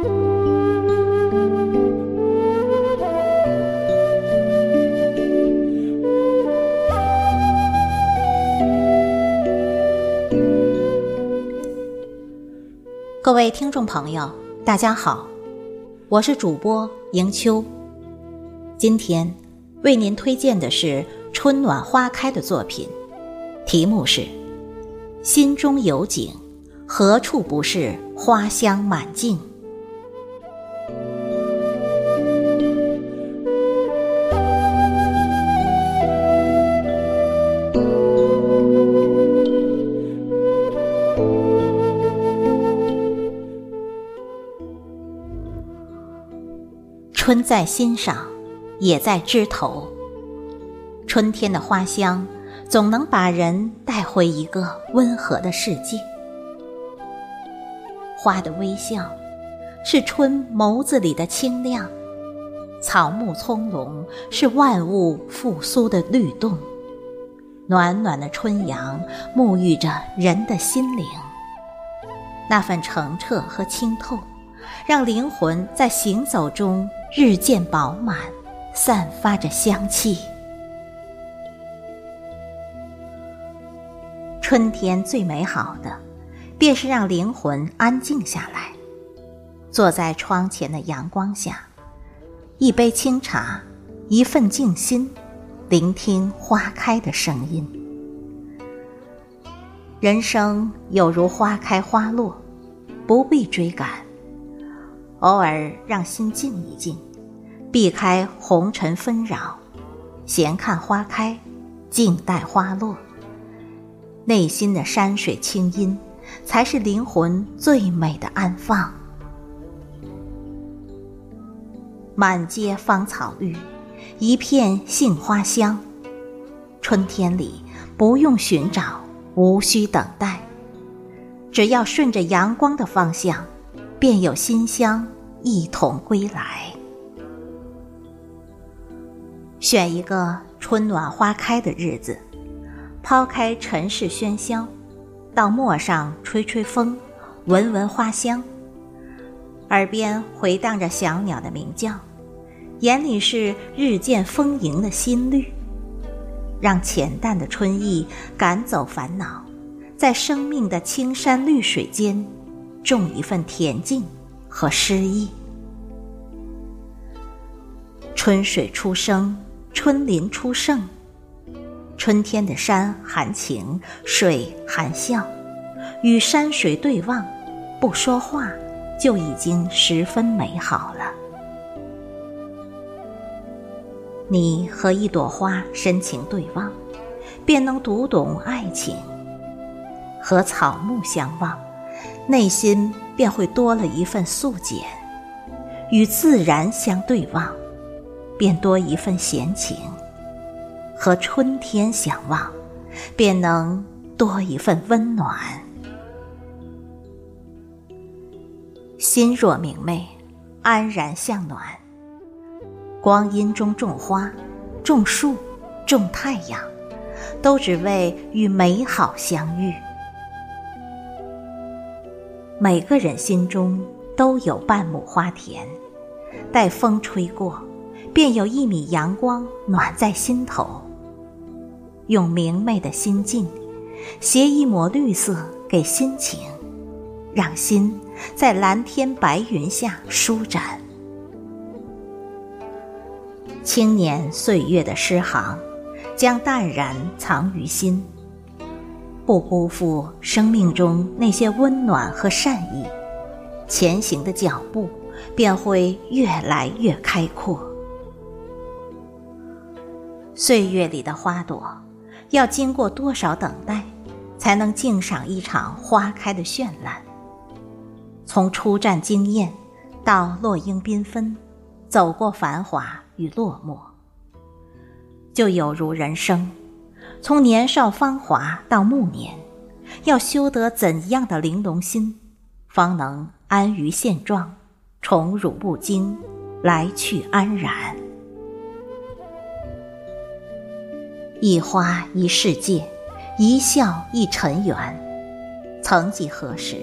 各位听众朋友，大家好，我是主播迎秋。今天为您推荐的是春暖花开的作品，题目是《心中有景，何处不是花香满径》。春在心上，也在枝头。春天的花香，总能把人带回一个温和的世界。花的微笑，是春眸子里的清亮；草木葱茏，是万物复苏的律动。暖暖的春阳，沐浴着人的心灵。那份澄澈和清透，让灵魂在行走中。日渐饱满，散发着香气。春天最美好的，便是让灵魂安静下来，坐在窗前的阳光下，一杯清茶，一份静心，聆听花开的声音。人生有如花开花落，不必追赶。偶尔让心静一静，避开红尘纷扰，闲看花开，静待花落。内心的山水清音，才是灵魂最美的安放。满街芳草绿，一片杏花香。春天里不用寻找，无需等待，只要顺着阳光的方向。便有馨香一同归来。选一个春暖花开的日子，抛开尘世喧嚣，到陌上吹吹风，闻闻花香。耳边回荡着小鸟的鸣叫，眼里是日渐丰盈的新绿。让浅淡的春意赶走烦恼，在生命的青山绿水间。种一份恬静和诗意。春水初生，春林初盛。春天的山含情，水含笑，与山水对望，不说话，就已经十分美好了。你和一朵花深情对望，便能读懂爱情；和草木相望。内心便会多了一份素简，与自然相对望，便多一份闲情；和春天相望，便能多一份温暖。心若明媚，安然向暖。光阴中种花，种树，种太阳，都只为与美好相遇。每个人心中都有半亩花田，待风吹过，便有一米阳光暖在心头。用明媚的心境，携一抹绿色给心情，让心在蓝天白云下舒展。青年岁月的诗行，将淡然藏于心。不辜负生命中那些温暖和善意，前行的脚步便会越来越开阔。岁月里的花朵，要经过多少等待，才能静赏一场花开的绚烂？从初绽惊艳，到落英缤纷，走过繁华与落寞，就有如人生。从年少芳华到暮年，要修得怎样的玲珑心，方能安于现状，宠辱不惊，来去安然。一花一世界，一笑一尘缘。曾几何时，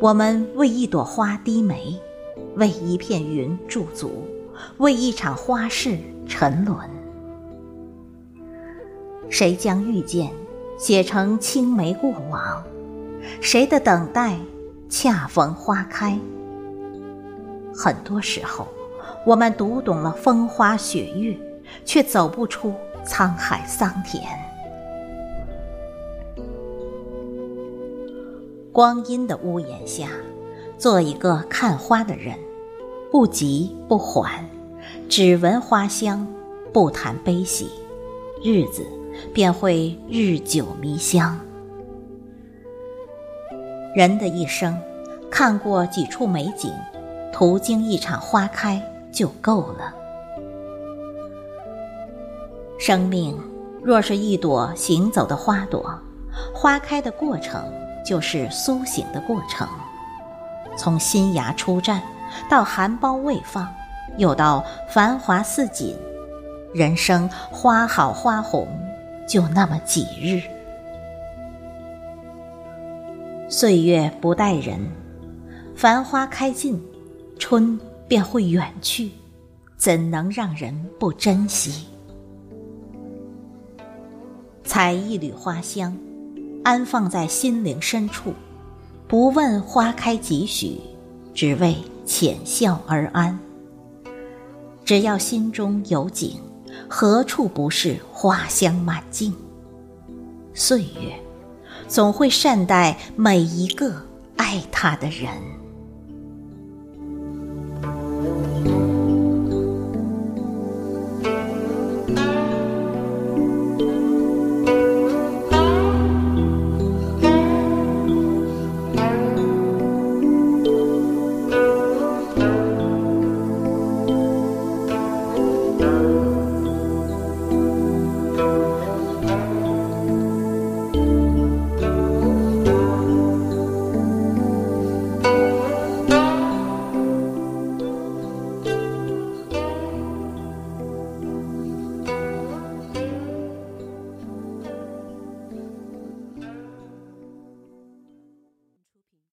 我们为一朵花低眉，为一片云驻足，为一场花事沉沦。谁将遇见写成青梅过往？谁的等待恰逢花开？很多时候，我们读懂了风花雪月，却走不出沧海桑田。光阴的屋檐下，做一个看花的人，不急不缓，只闻花香，不谈悲喜，日子便会日久弥香。人的一生，看过几处美景，途经一场花开就够了。生命若是一朵行走的花朵，花开的过程就是苏醒的过程。从新芽初绽，到含苞未放，又到繁华似锦，人生花好花红，就那么几日。岁月不待人，繁花开尽，春便会远去，怎能让人不珍惜？采一缕花香，安放在心灵深处，不问花开几许，只为浅笑而安。只要心中有景，何处不是花香满径？岁月。总会善待每一个爱他的人。